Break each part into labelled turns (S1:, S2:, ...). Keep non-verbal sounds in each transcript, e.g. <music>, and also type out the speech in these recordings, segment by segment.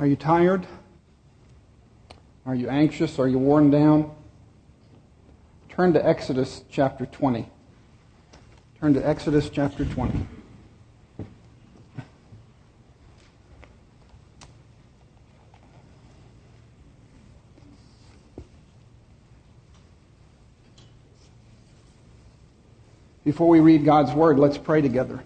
S1: Are you tired? Are you anxious? Are you worn down? Turn to Exodus chapter 20. Turn to Exodus chapter 20. Before we read God's word, let's pray together.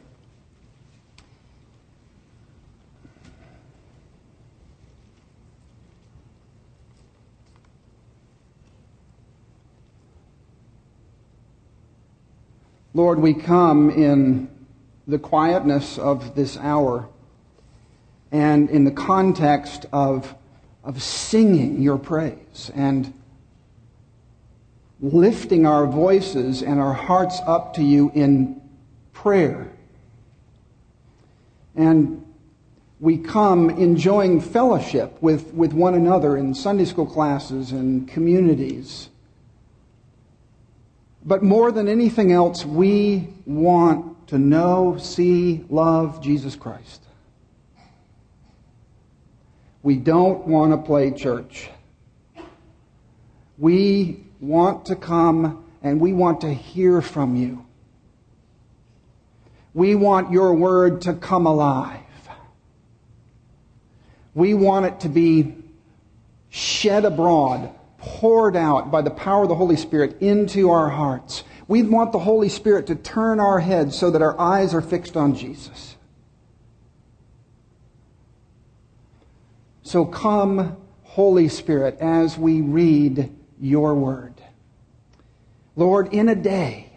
S1: Lord, we come in the quietness of this hour and in the context of, of singing your praise and lifting our voices and our hearts up to you in prayer. And we come enjoying fellowship with, with one another in Sunday school classes and communities but more than anything else, we want to know, see, love Jesus Christ. We don't want to play church. We want to come and we want to hear from you. We want your word to come alive. We want it to be shed abroad poured out by the power of the Holy Spirit into our hearts. We want the Holy Spirit to turn our heads so that our eyes are fixed on Jesus. So come, Holy Spirit, as we read your word. Lord, in a day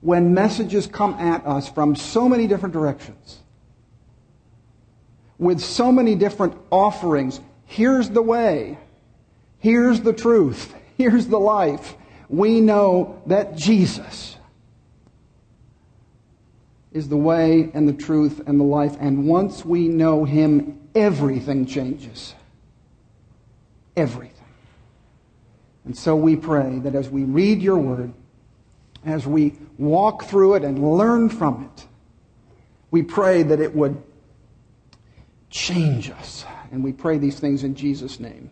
S1: when messages come at us from so many different directions, with so many different offerings, here's the way. Here's the truth. Here's the life. We know that Jesus is the way and the truth and the life. And once we know Him, everything changes. Everything. And so we pray that as we read your word, as we walk through it and learn from it, we pray that it would change us. And we pray these things in Jesus' name.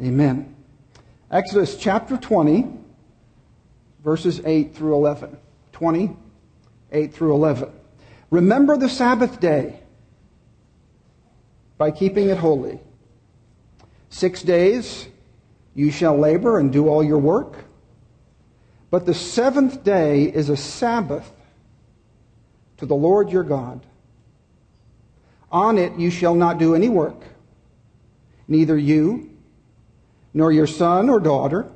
S1: Amen. Exodus chapter 20, verses 8 through 11. 20, 8 through 11. Remember the Sabbath day by keeping it holy. Six days you shall labor and do all your work. But the seventh day is a Sabbath to the Lord your God. On it you shall not do any work, neither you, nor your son or daughter,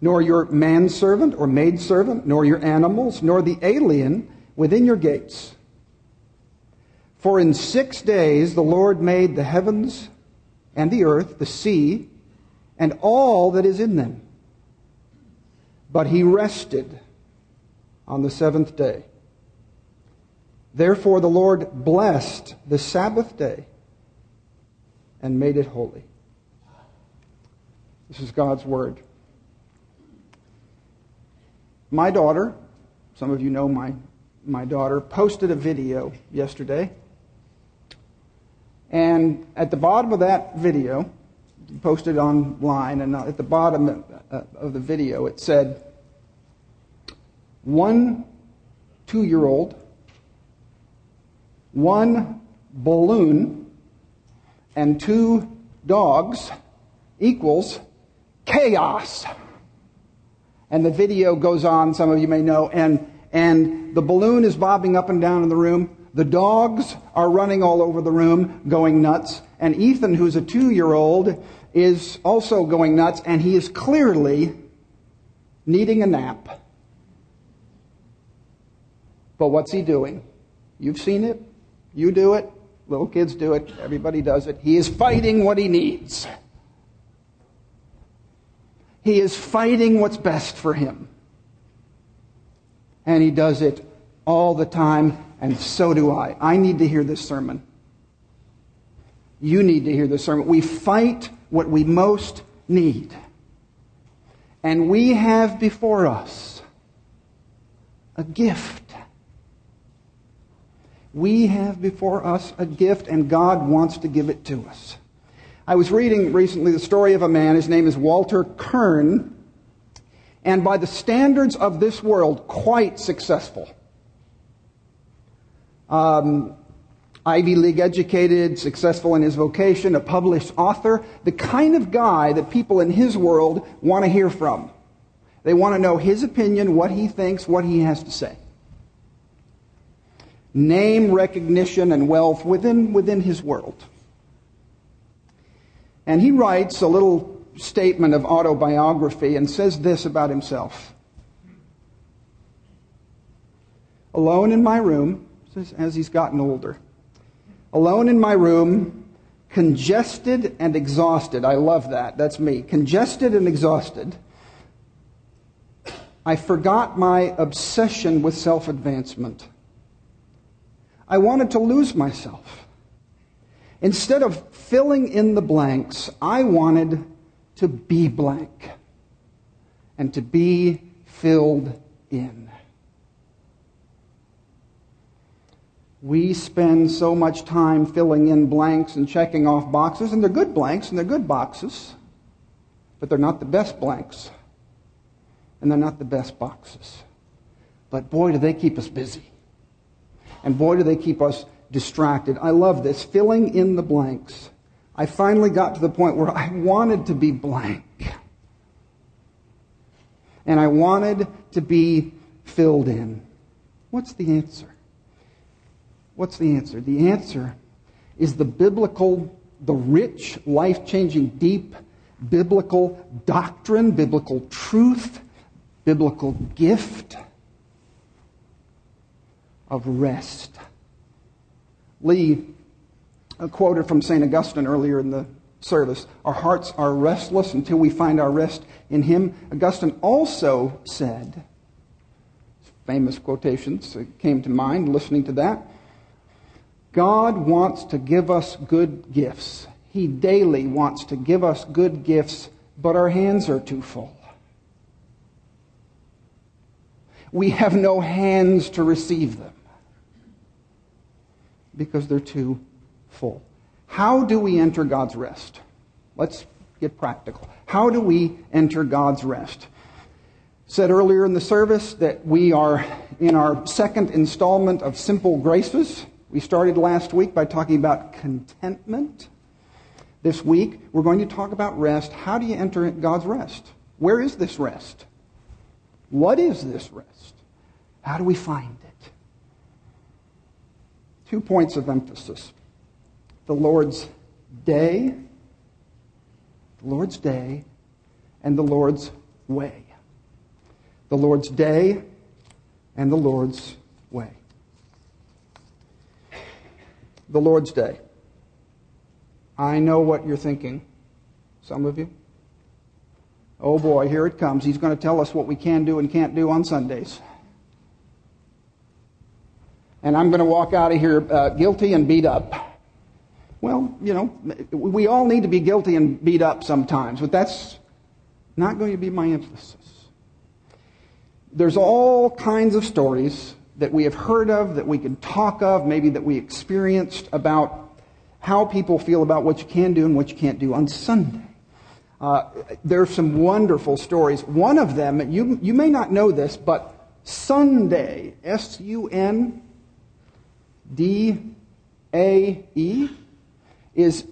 S1: nor your manservant or maidservant, nor your animals, nor the alien within your gates. For in six days the Lord made the heavens and the earth, the sea, and all that is in them. But he rested on the seventh day. Therefore the Lord blessed the Sabbath day and made it holy. This is God's Word. My daughter, some of you know my, my daughter, posted a video yesterday. And at the bottom of that video, posted online, and at the bottom of uh, the video, it said, one two year old, one balloon, and two dogs equals chaos. And the video goes on, some of you may know, and, and the balloon is bobbing up and down in the room. The dogs are running all over the room, going nuts. And Ethan, who's a two year old, is also going nuts, and he is clearly needing a nap. But what's he doing? You've seen it. You do it. Little kids do it. Everybody does it. He is fighting what he needs. He is fighting what's best for him. And he does it all the time, and so do I. I need to hear this sermon. You need to hear this sermon. We fight what we most need. And we have before us a gift. We have before us a gift, and God wants to give it to us. I was reading recently the story of a man. His name is Walter Kirn. and by the standards of this world, quite successful. Um, Ivy League educated, successful in his vocation, a published author, the kind of guy that people in his world want to hear from. They want to know his opinion, what he thinks, what he has to say. Name recognition and wealth within, within his world. And he writes a little statement of autobiography and says this about himself. Alone in my room, as he's gotten older, alone in my room, congested and exhausted. I love that. That's me. Congested and exhausted. I forgot my obsession with self advancement. I wanted to lose myself. Instead of filling in the blanks, I wanted to be blank and to be filled in. We spend so much time filling in blanks and checking off boxes, and they're good blanks and they're good boxes, but they're not the best blanks, and they're not the best boxes. But boy, do they keep us busy. And boy, do they keep us distracted. I love this, filling in the blanks. I finally got to the point where I wanted to be blank. And I wanted to be filled in. What's the answer? What's the answer? The answer is the biblical, the rich, life changing, deep biblical doctrine, biblical truth, biblical gift of rest. Lee uh, quoted from St. Augustine earlier in the service Our hearts are restless until we find our rest in Him. Augustine also said, famous quotations came to mind listening to that. God wants to give us good gifts. He daily wants to give us good gifts, but our hands are too full. We have no hands to receive them because they're too full. How do we enter God's rest? Let's get practical. How do we enter God's rest? Said earlier in the service that we are in our second installment of Simple Graces. We started last week by talking about contentment. This week, we're going to talk about rest. How do you enter God's rest? Where is this rest? What is this rest? How do we find it? Two points of emphasis the Lord's day, the Lord's day, and the Lord's way. The Lord's day and the Lord's way the Lord's Day. I know what you're thinking, some of you. Oh boy, here it comes. He's going to tell us what we can do and can't do on Sundays. And I'm going to walk out of here uh, guilty and beat up. Well, you know, we all need to be guilty and beat up sometimes, but that's not going to be my emphasis. There's all kinds of stories that we have heard of, that we can talk of, maybe that we experienced about how people feel about what you can do and what you can't do on Sunday. Uh, there are some wonderful stories. One of them, you, you may not know this, but sundae, S U N D A E, is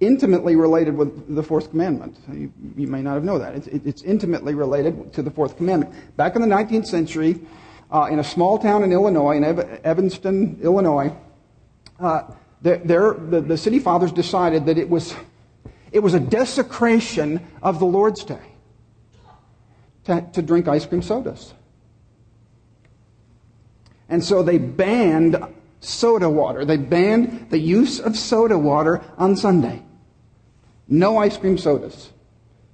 S1: intimately related with the fourth commandment. You, you may not have known that. It's, it's intimately related to the fourth commandment. Back in the 19th century, uh, in a small town in Illinois, in Evanston, Illinois, uh, the, the city fathers decided that it was, it was a desecration of the Lord's Day to, to drink ice cream sodas. And so they banned soda water. They banned the use of soda water on Sunday. No ice cream sodas.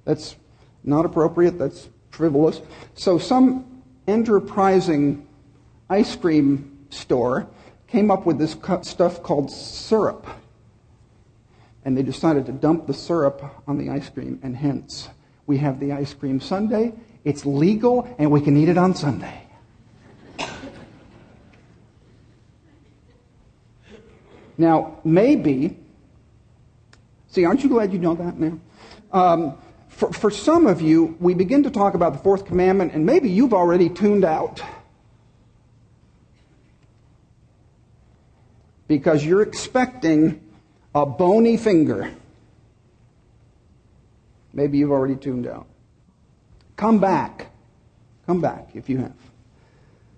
S1: That's not appropriate. That's frivolous. So some enterprising ice cream store came up with this stuff called syrup. And they decided to dump the syrup on the ice cream, and hence we have the ice cream sundae. It's legal, and we can eat it on Sunday. Now, maybe, see, aren't you glad you know that now? Um, for, for some of you, we begin to talk about the fourth commandment, and maybe you've already tuned out. Because you're expecting a bony finger. Maybe you've already tuned out. Come back. Come back if you have.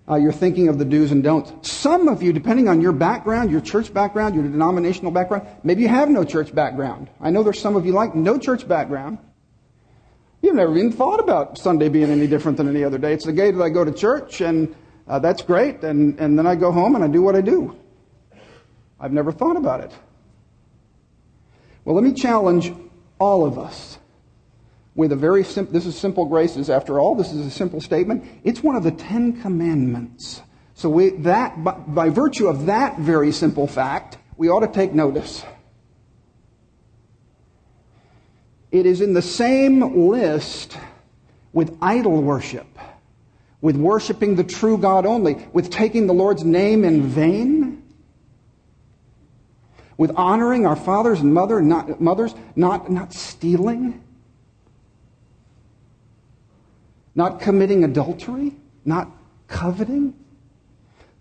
S1: Uh, you're thinking of the do's and don'ts. Some of you, depending on your background, your church background, your denominational background, maybe you have no church background. I know there's some of you like no church background. You've never even thought about Sunday being any different than any other day. It's the day that I go to church, and uh, that's great, and, and then I go home and I do what I do. I've never thought about it. Well, let me challenge all of us with a very simple, this is simple graces after all, this is a simple statement. It's one of the Ten Commandments. So we, that, by, by virtue of that very simple fact, we ought to take notice. It is in the same list with idol worship, with worshiping the true God only, with taking the Lord's name in vain, with honoring our fathers and mother, not, mothers, not, not stealing, not committing adultery, not coveting.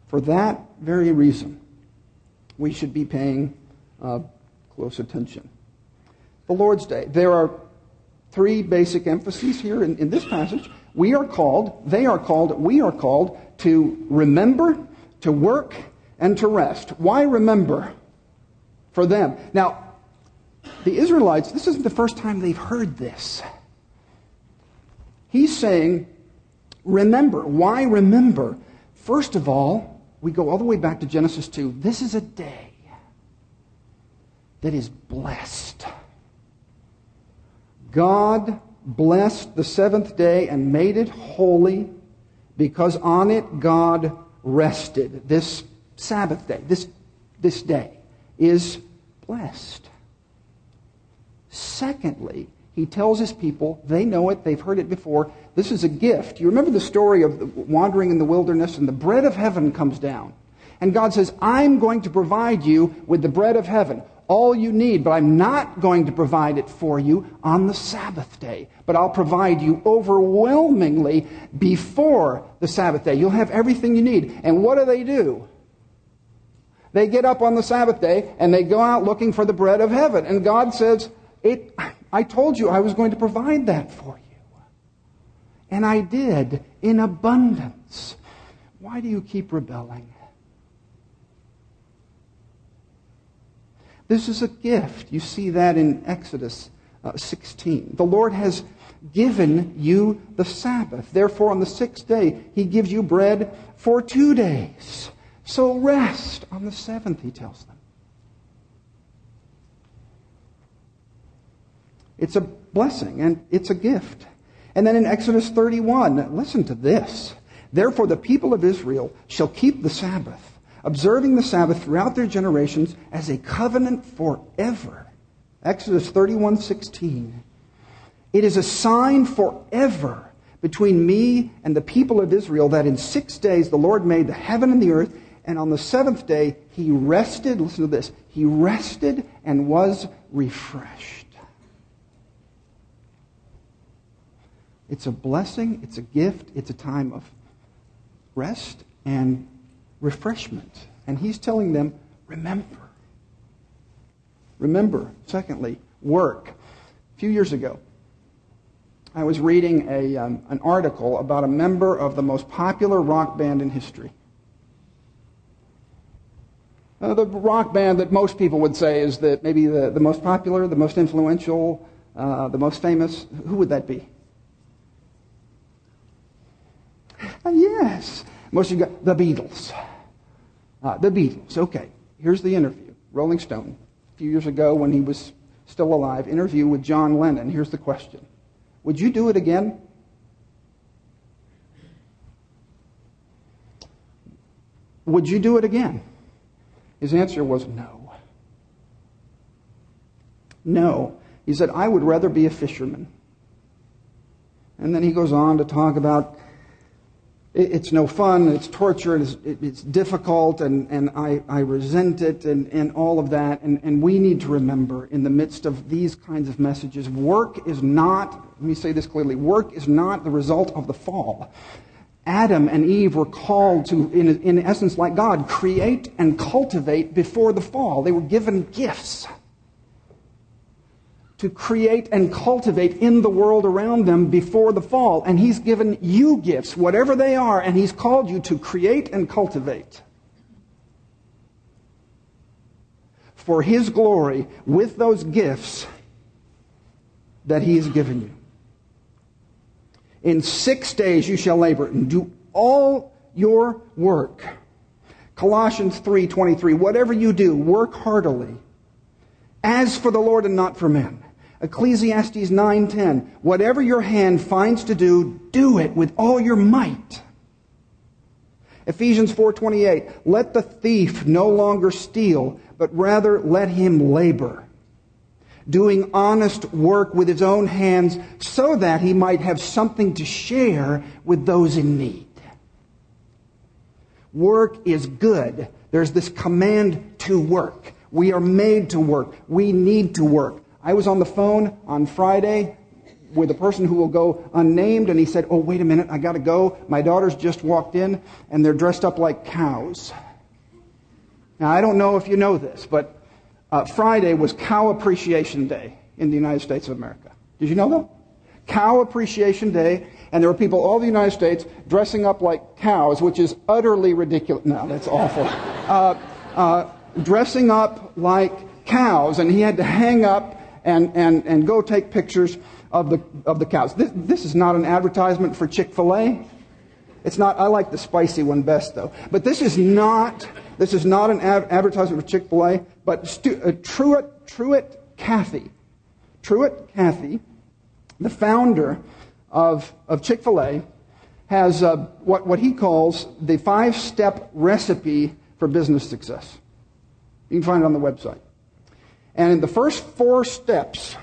S1: For that very reason, we should be paying uh, close attention. The Lord's Day. There are three basic emphases here in, in this passage. We are called, they are called, we are called to remember, to work, and to rest. Why remember? For them. Now, the Israelites, this isn't the first time they've heard this. He's saying, remember. Why remember? First of all, we go all the way back to Genesis 2. This is a day that is blessed. God blessed the seventh day and made it holy because on it God rested. This Sabbath day, this, this day, is blessed. Secondly, he tells his people, they know it, they've heard it before. This is a gift. You remember the story of wandering in the wilderness and the bread of heaven comes down. And God says, I'm going to provide you with the bread of heaven, all you need, but I'm not going to provide it for you on the Sabbath day. But I'll provide you overwhelmingly before the Sabbath day. You'll have everything you need. And what do they do? They get up on the Sabbath day and they go out looking for the bread of heaven. And God says, it, I told you I was going to provide that for you. And I did in abundance. Why do you keep rebelling? This is a gift. You see that in Exodus uh, 16. The Lord has given you the Sabbath. Therefore, on the sixth day, He gives you bread for two days. So rest on the seventh, He tells them. It's a blessing and it's a gift. And then in Exodus 31, listen to this. Therefore, the people of Israel shall keep the Sabbath, observing the Sabbath throughout their generations as a covenant forever. Exodus 31 16. It is a sign forever between me and the people of Israel that in six days the Lord made the heaven and the earth, and on the seventh day he rested. Listen to this. He rested and was refreshed. It's a blessing, it's a gift, it's a time of rest and refreshment. And he's telling them, remember. Remember. Secondly, work. A few years ago, I was reading a, um, an article about a member of the most popular rock band in history. Uh, the rock band that most people would say is that maybe the, the most popular, the most influential, uh, the most famous. Who would that be? Uh, yes. Most of you got the Beatles. Uh, the Beatles. Okay. Here's the interview. Rolling Stone, a few years ago when he was still alive, interview with John Lennon. Here's the question Would you do it again? Would you do it again? His answer was no. No. He said, I would rather be a fisherman. And then he goes on to talk about it's no fun, it's torture, it's, it's difficult, and, and I, I resent it, and, and all of that. And, and we need to remember in the midst of these kinds of messages work is not, let me say this clearly, work is not the result of the fall. Adam and Eve were called to, in, in essence, like God, create and cultivate before the fall. They were given gifts to create and cultivate in the world around them before the fall. And He's given you gifts, whatever they are, and He's called you to create and cultivate. For His glory with those gifts that He has given you. In six days you shall labor and do all your work. Colossians 3:23 Whatever you do work heartily as for the Lord and not for men Ecclesiastes 9:10 Whatever your hand finds to do, do it with all your might. Ephesians 4:28 Let the thief no longer steal, but rather let him labor, doing honest work with his own hands so that he might have something to share with those in need. Work is good. There's this command to work. We are made to work. We need to work. I was on the phone on Friday with a person who will go unnamed, and he said, Oh, wait a minute, I got to go. My daughters just walked in, and they're dressed up like cows. Now, I don't know if you know this, but uh, Friday was Cow Appreciation Day in the United States of America. Did you know that? Cow Appreciation Day, and there were people all the United States dressing up like cows, which is utterly ridiculous. No, that's awful. Uh, uh, dressing up like cows, and he had to hang up and, and, and go take pictures of the, of the cows. This, this is not an advertisement for Chick fil A. It's not, I like the spicy one best though. But this is not, this is not an ad, advertisement for Chick fil A, but Stu, uh, Truett, Truett Cathy, Truett Cathy, the founder of, of Chick fil A, has uh, what, what he calls the five step recipe for business success. You can find it on the website. And in the first four steps,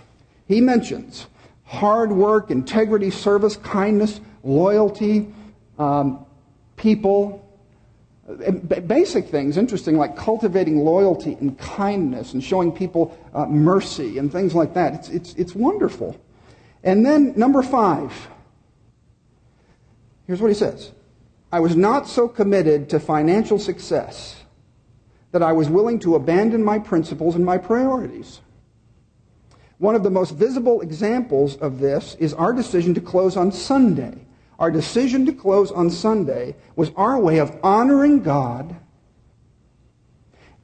S1: he mentions hard work, integrity, service, kindness, loyalty, um, people, basic things, interesting, like cultivating loyalty and kindness and showing people uh, mercy and things like that. It's, it's, it's wonderful. And then, number five, here's what he says I was not so committed to financial success that I was willing to abandon my principles and my priorities. One of the most visible examples of this is our decision to close on Sunday. Our decision to close on Sunday was our way of honoring God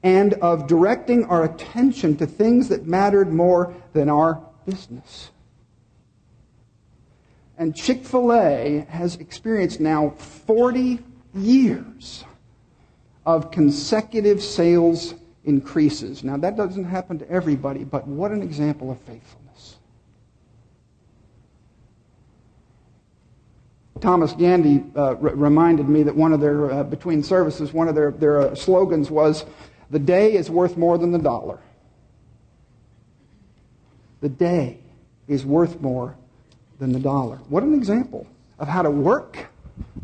S1: and of directing our attention to things that mattered more than our business. And Chick fil A has experienced now 40 years of consecutive sales increases. Now, that doesn't happen to everybody, but what an example of faithfulness. Thomas Gandy uh, r- reminded me that one of their, uh, between services, one of their, their uh, slogans was, The day is worth more than the dollar. The day is worth more than the dollar. What an example of how to work,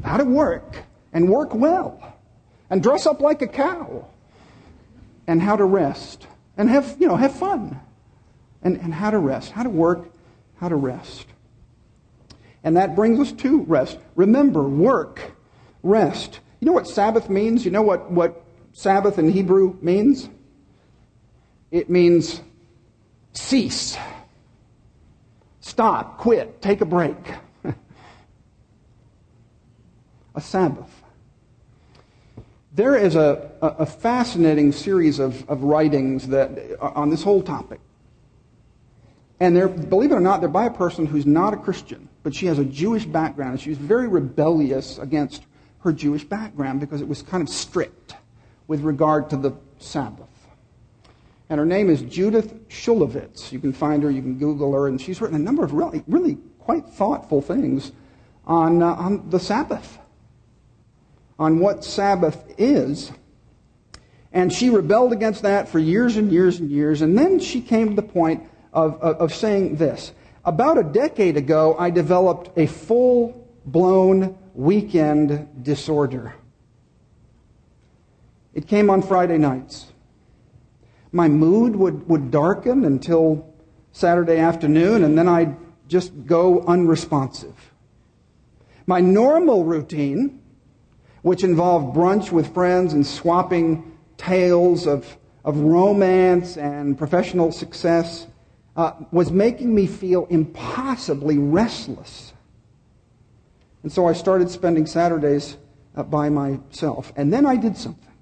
S1: how to work, and work well and dress up like a cow and how to rest and have, you know, have fun and, and how to rest, how to work, how to rest. And that brings us to rest. Remember, work, rest. You know what Sabbath means? You know what, what Sabbath in Hebrew means? It means cease, stop, quit, take a break. <laughs> a Sabbath. There is a, a fascinating series of, of writings that, on this whole topic. And they're, believe it or not, they're by a person who's not a Christian, but she has a Jewish background. And she was very rebellious against her Jewish background because it was kind of strict with regard to the Sabbath. And her name is Judith Shulevitz. You can find her, you can Google her, and she's written a number of really, really quite thoughtful things on, uh, on the Sabbath on what Sabbath is. And she rebelled against that for years and years and years. And then she came to the point of, of, of saying this. About a decade ago, I developed a full blown weekend disorder. It came on Friday nights. My mood would, would darken until Saturday afternoon, and then I'd just go unresponsive. My normal routine, which involved brunch with friends and swapping tales of, of romance and professional success, uh, was making me feel impossibly restless. And so I started spending Saturdays uh, by myself. And then I did something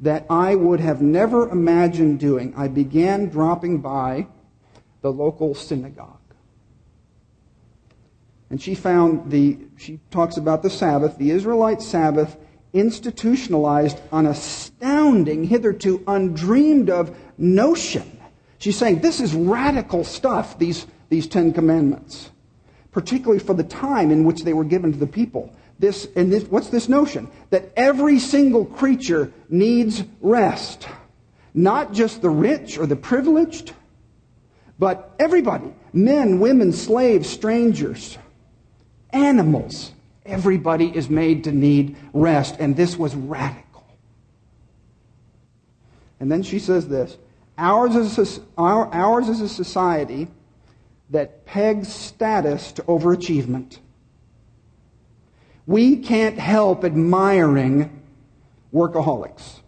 S1: that I would have never imagined doing. I began dropping by the local synagogue. And she found the, she talks about the Sabbath, the Israelite Sabbath, institutionalized an astounding, hitherto undreamed of notion. She's saying this is radical stuff, these, these Ten Commandments, particularly for the time in which they were given to the people this, and this, what's this notion? That every single creature needs rest. Not just the rich or the privileged, but everybody. Men, women, slaves, strangers, animals. Everybody is made to need rest. And this was radical. And then she says this ours is a, our, ours is a society that pegs status to overachievement we can't help admiring workaholics.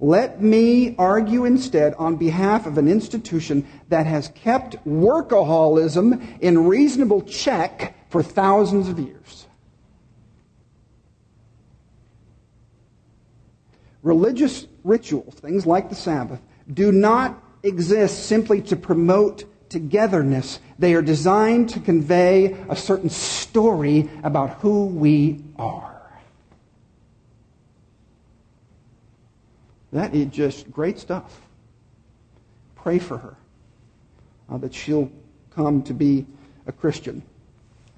S1: Let me argue instead on behalf of an institution that has kept workaholism in reasonable check for thousands of years. Religious rituals, things like the Sabbath, do not exist simply to promote togetherness. They are designed to convey a certain story about who we are. That is just great stuff. Pray for her uh, that she'll come to be a Christian.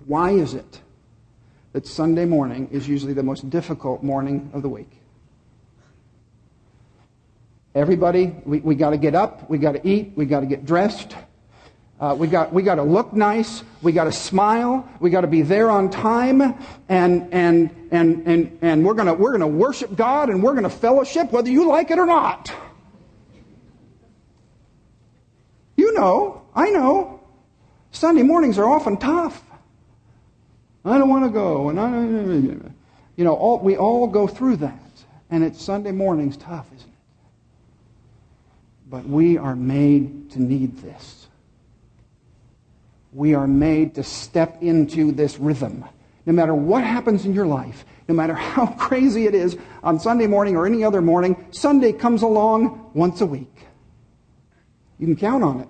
S1: Why is it that Sunday morning is usually the most difficult morning of the week? Everybody, we, we got to get up, we got to eat, we got to get dressed, uh, we got we got to look nice. We got to smile. We got to be there on time, and and and and and we're gonna we're gonna worship God and we're gonna fellowship whether you like it or not. You know, I know. Sunday mornings are often tough. I don't want to go, and I, you know, all, we all go through that, and it's Sunday mornings tough, isn't it? But we are made to need this we are made to step into this rhythm. No matter what happens in your life, no matter <laughs> how crazy it is on Sunday morning or any other morning, Sunday comes along once a week. You can count on it.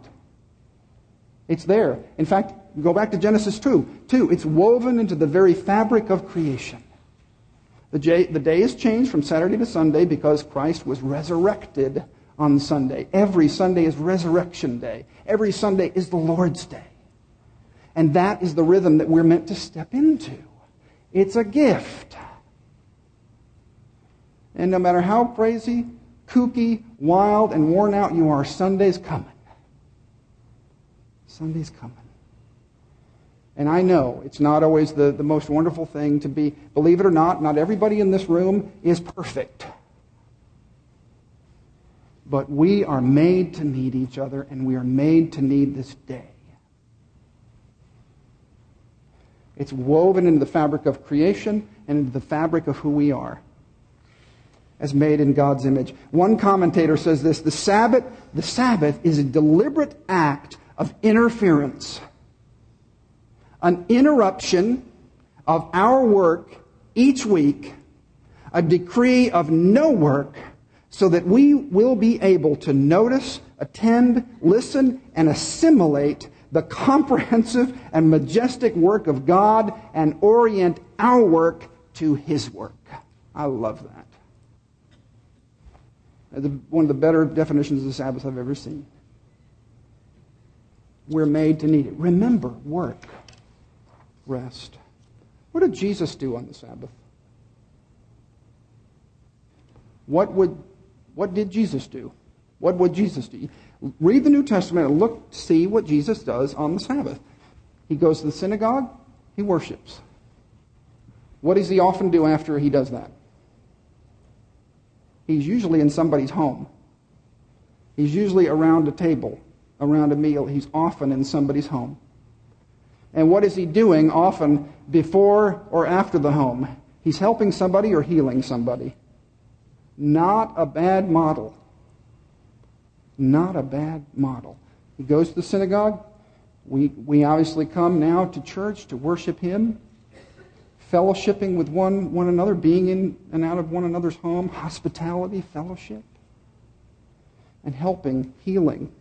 S1: It's there. In fact, go back to Genesis 2. 2. It's woven into the very fabric of creation. The day, the day is changed from Saturday to Sunday because Christ was resurrected on Sunday. Every Sunday is resurrection day. Every Sunday is the Lord's day. And that is the rhythm that we're meant to step into. It's a gift. And no matter how crazy, kooky, wild, and worn out you are, Sunday's coming. Sunday's coming. And I know it's not always the, the most wonderful thing to be, believe it or not, not everybody in this room is perfect. But we are made to need each other, and we are made to need this day. It's woven into the fabric of creation and into the fabric of who we are as made in God's image. One commentator says this, the Sabbath, the Sabbath is a deliberate act of interference. An interruption of our work each week, a decree of no work so that we will be able to notice, attend, listen, and assimilate the comprehensive and majestic work of God and orient our work to His work. I love that. One of the better definitions of the Sabbath I've ever seen. We're made to need it. Remember, work, rest. What did Jesus do on the Sabbath? What would what did Jesus do? What would Jesus do? Read the New Testament and look, see what Jesus does on the Sabbath. He goes to the synagogue, he worships. What does he often do after he does that? He's usually in somebody's home. He's usually around a table, around a meal. He's often in somebody's home. And what is he doing often before or after the home? He's helping somebody or healing somebody. Not a bad model. Not a bad model. He goes to the synagogue. We, we obviously come now to church to worship him, fellowshipping with one, one another, being in and out of one another's home, hospitality, fellowship, and helping, healing,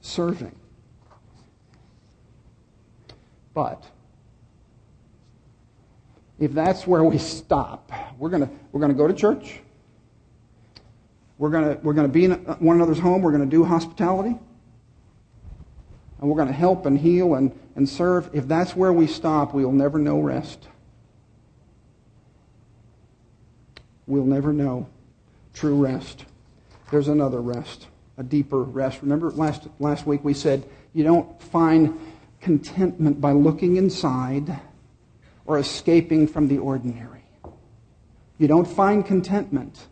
S1: serving. But if that's where we stop, we're going we're going to go to church. We're going we're to be in one another's home. We're going to do hospitality. And we're going to help and heal and, and serve. If that's where we stop, we'll never know rest. We'll never know true rest. There's another rest, a deeper rest. Remember last, last week we said you don't find contentment by looking inside or escaping from the ordinary. You don't find contentment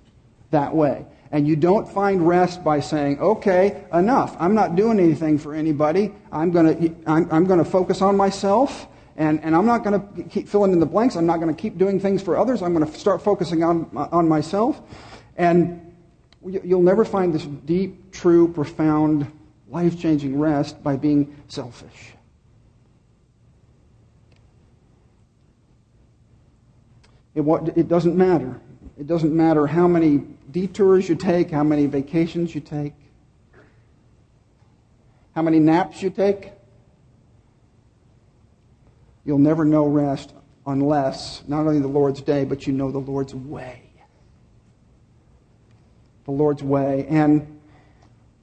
S1: that way. And you don't find rest by saying, okay, enough. I'm not doing anything for anybody. I'm going to, I'm, I'm going to focus on myself. And, and I'm not going to keep filling in the blanks. I'm not going to keep doing things for others. I'm going to start focusing on, on myself. And you'll never find this deep, true, profound, life changing rest by being selfish. It, it doesn't matter. It doesn't matter how many detours you take, how many vacations you take, how many naps you take. You'll never know rest unless not only the Lord's day, but you know the Lord's way. The Lord's way. And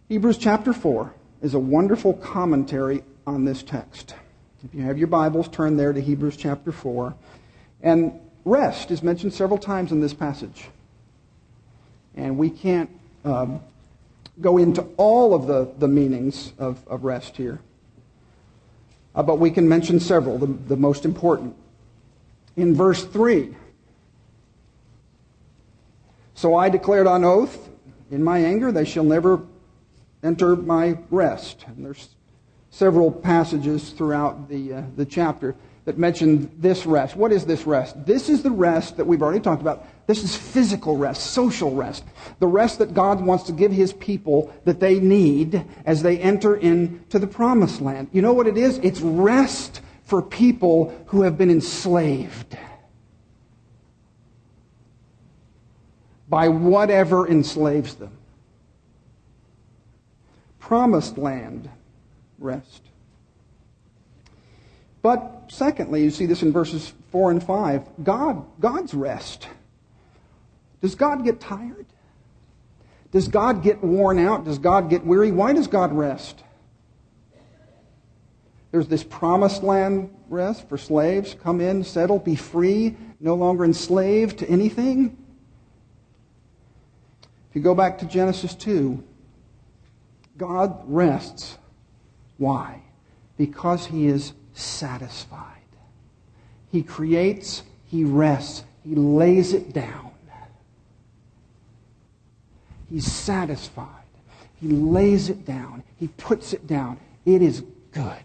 S1: Hebrews chapter 4 is a wonderful commentary on this text. If you have your Bibles, turn there to Hebrews chapter 4. And rest is mentioned several times in this passage. And we can't um, go into all of the, the meanings of, of rest here. Uh, but we can mention several, the, the most important. In verse 3, so I declared on oath, in my anger, they shall never enter my rest. And there's several passages throughout the, uh, the chapter that mentioned this rest. What is this rest? This is the rest that we've already talked about. This is physical rest, social rest. The rest that God wants to give his people that they need as they enter into the promised land. You know what it is? It's rest for people who have been enslaved by whatever enslaves them. Promised land rest. But secondly, you see this in verses 4 and 5, God, God's rest. Does God get tired? Does God get worn out? Does God get weary? Why does God rest? There's this promised land rest for slaves. Come in, settle, be free, no longer enslaved to anything. If you go back to Genesis 2, God rests. Why? Because he is satisfied. He creates, he rests, he lays it down. He's satisfied. He lays it down, he puts it down. It is good.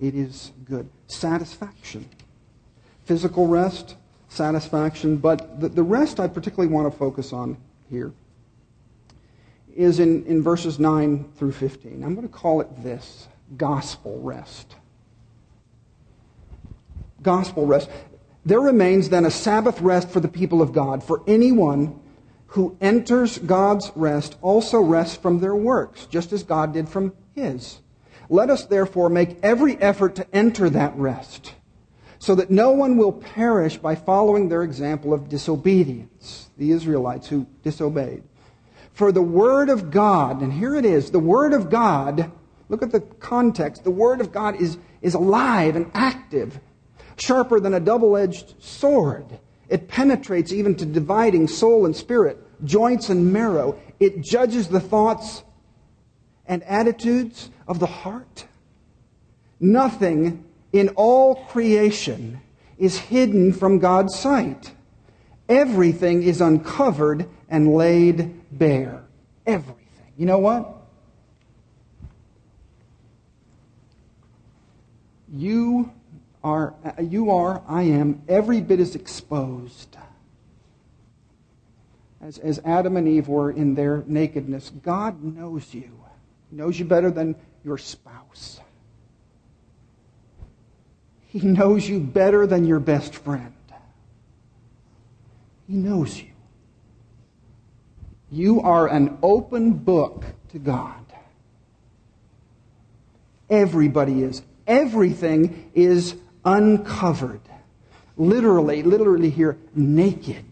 S1: It is good. Satisfaction. Physical rest, satisfaction, but the, the rest I particularly want to focus on here is in, in verses 9 through 15. I'm going to call it this gospel rest. Gospel rest. There remains then a Sabbath rest for the people of God, for anyone who enters God's rest also rests from their works, just as God did from his. Let us therefore make every effort to enter that rest, so that no one will perish by following their example of disobedience, the Israelites who disobeyed. For the Word of God, and here it is, the Word of God, look at the context, the Word of God is, is alive and active, sharper than a double edged sword. It penetrates even to dividing soul and spirit, joints and marrow. It judges the thoughts and attitudes of the heart. Nothing in all creation is hidden from God's sight. Everything is uncovered and laid bare. Everything. You know what? You are, you are, I am, every bit as exposed as, as Adam and Eve were in their nakedness. God knows you. He knows you better than your spouse. He knows you better than your best friend. He knows you. You are an open book to God. Everybody is. Everything is uncovered. Literally, literally here, naked.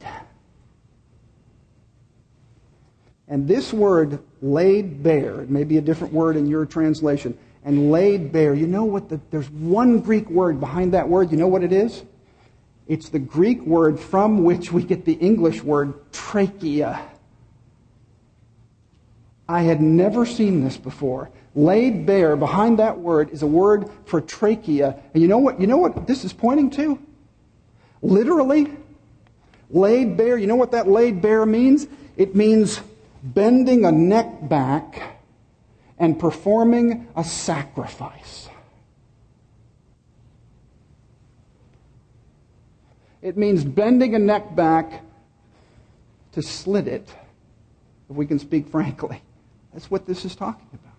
S1: And this word, laid bare, it may be a different word in your translation, and laid bare, you know what? The, there's one Greek word behind that word. You know what it is? It's the Greek word from which we get the English word trachea. I had never seen this before. Laid bare, behind that word is a word for trachea. And you know what? You know what this is pointing to? Literally, laid bare. You know what that laid bare means? It means bending a neck back and performing a sacrifice. It means bending a neck back to slit it, if we can speak frankly. That's what this is talking about.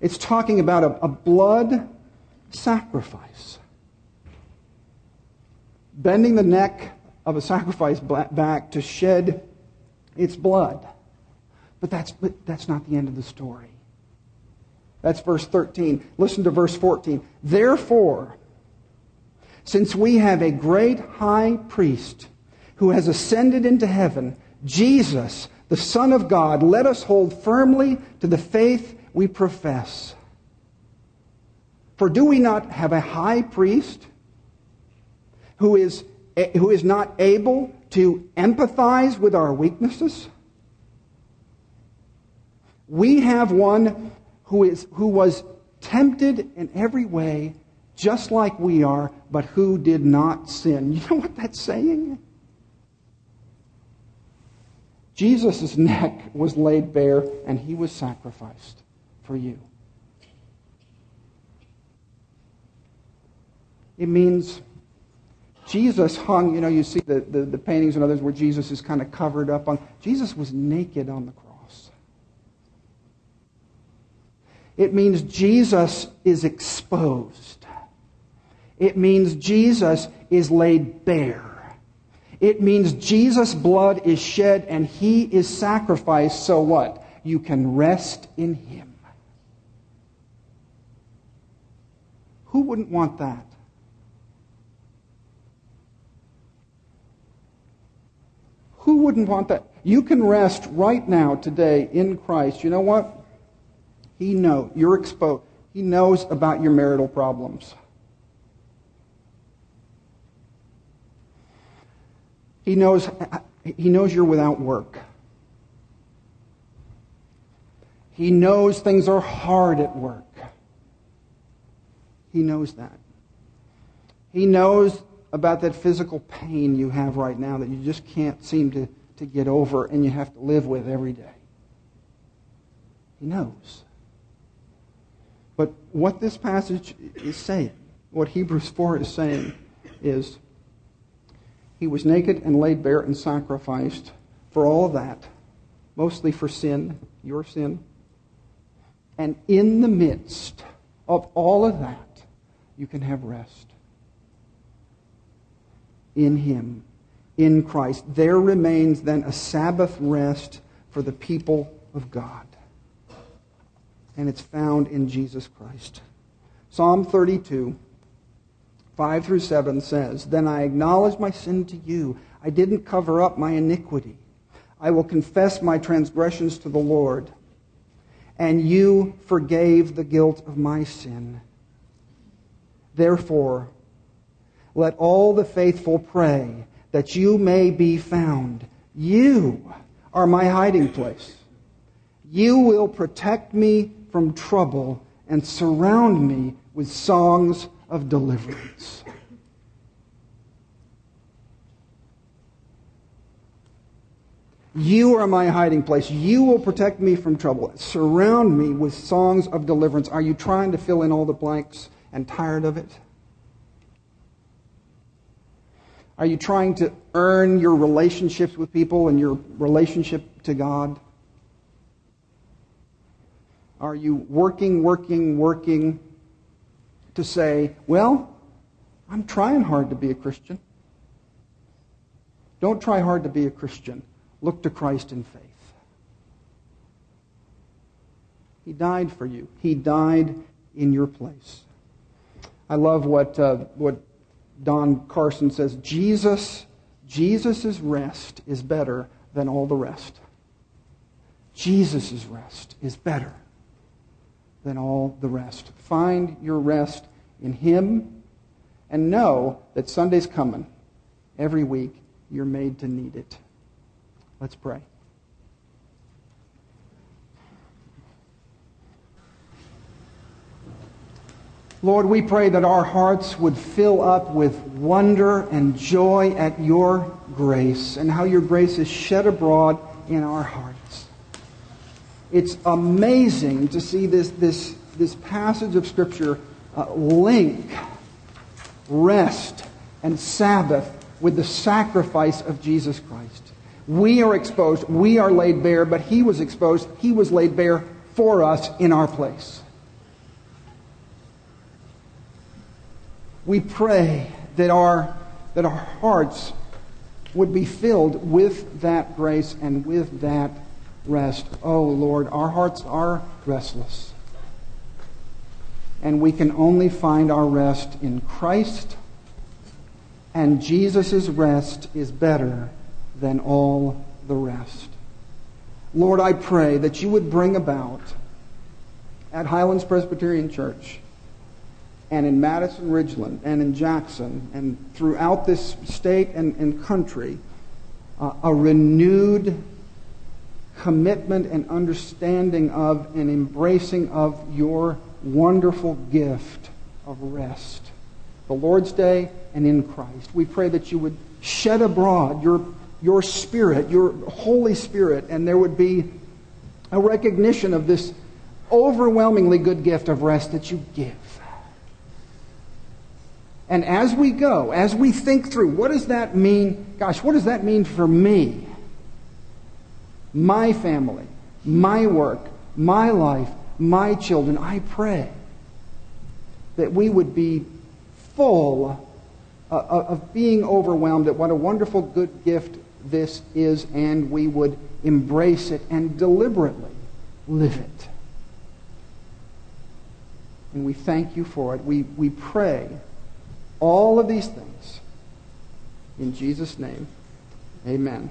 S1: It's talking about a, a blood sacrifice. Bending the neck of a sacrifice back to shed its blood. But that's, but that's not the end of the story. That's verse 13. Listen to verse 14. Therefore, since we have a great high priest who has ascended into heaven, Jesus, the Son of God, let us hold firmly to the faith we profess. For do we not have a high priest who is, who is not able to empathize with our weaknesses? We have one who, is, who was tempted in every way, just like we are, but who did not sin. You know what that's saying? Jesus' neck was laid bare and he was sacrificed for you. It means Jesus hung, you know, you see the, the, the, paintings and others where Jesus is kind of covered up on. Jesus was naked on the cross. It means Jesus is exposed. It means Jesus is laid bare. It means Jesus' blood is shed and he is sacrificed so what? You can rest in him. Who wouldn't want that? Who wouldn't want that? You can rest right now, today, in Christ. You know what? He knows. You're exposed. He knows about your marital problems. He knows, he knows you're without work. He knows things are hard at work. He knows that. He knows about that physical pain you have right now that you just can't seem to, to get over and you have to live with every day. He knows. But what this passage is saying, what Hebrews 4 is saying, is he was naked and laid bare and sacrificed for all of that, mostly for sin, your sin. And in the midst of all of that, you can have rest in Him, in Christ. There remains then a Sabbath rest for the people of God. And it's found in Jesus Christ. Psalm 32, 5 through 7 says, Then I acknowledge my sin to you. I didn't cover up my iniquity. I will confess my transgressions to the Lord. And you forgave the guilt of my sin. Therefore, let all the faithful pray that you may be found. You are my hiding place. You will protect me from trouble and surround me with songs of deliverance. You are my hiding place. You will protect me from trouble. Surround me with songs of deliverance. Are you trying to fill in all the blanks and tired of it? Are you trying to earn your relationships with people and your relationship to God? Are you working, working, working to say, well, I'm trying hard to be a Christian? Don't try hard to be a Christian. Look to Christ in faith. He died for you. He died in your place. I love what, uh, what Don Carson says Jesus, Jesus' rest is better than all the rest. Jesus' rest is better than all the rest. Find your rest in Him and know that Sunday's coming. Every week, you're made to need it. Let's pray. Lord, we pray that our hearts would fill up with wonder and joy at your grace and how your grace is shed abroad in our hearts. It's amazing to see this, this, this passage of Scripture uh, link rest and Sabbath with the sacrifice of Jesus Christ. We are exposed, we are laid bare, but He was exposed, He was laid bare for us in our place. we pray that our, that our hearts would be filled with that grace and with that rest. Oh, Lord, our hearts are restless. And we can only find our rest in Christ, and Jesus' rest is better than all the rest. Lord, I pray that you would bring about at Highlands Presbyterian Church and in Madison Ridgeland and in Jackson and throughout this state and, and country uh, a renewed commitment and understanding of and embracing of your wonderful gift of rest. The Lord's Day and in Christ. We pray that you would shed abroad your, your Spirit, your Holy Spirit, and there would be a recognition of this overwhelmingly good gift of rest that you give. And as we go, as we think through, what does that mean? Gosh, what does that mean for me? My family, my work, my life, my children. I pray that we would be full uh, uh, of being overwhelmed at what a wonderful good gift this is, and we would embrace it and deliberately live it. And we thank you for it. We, we pray all of these things. In Jesus' name, amen.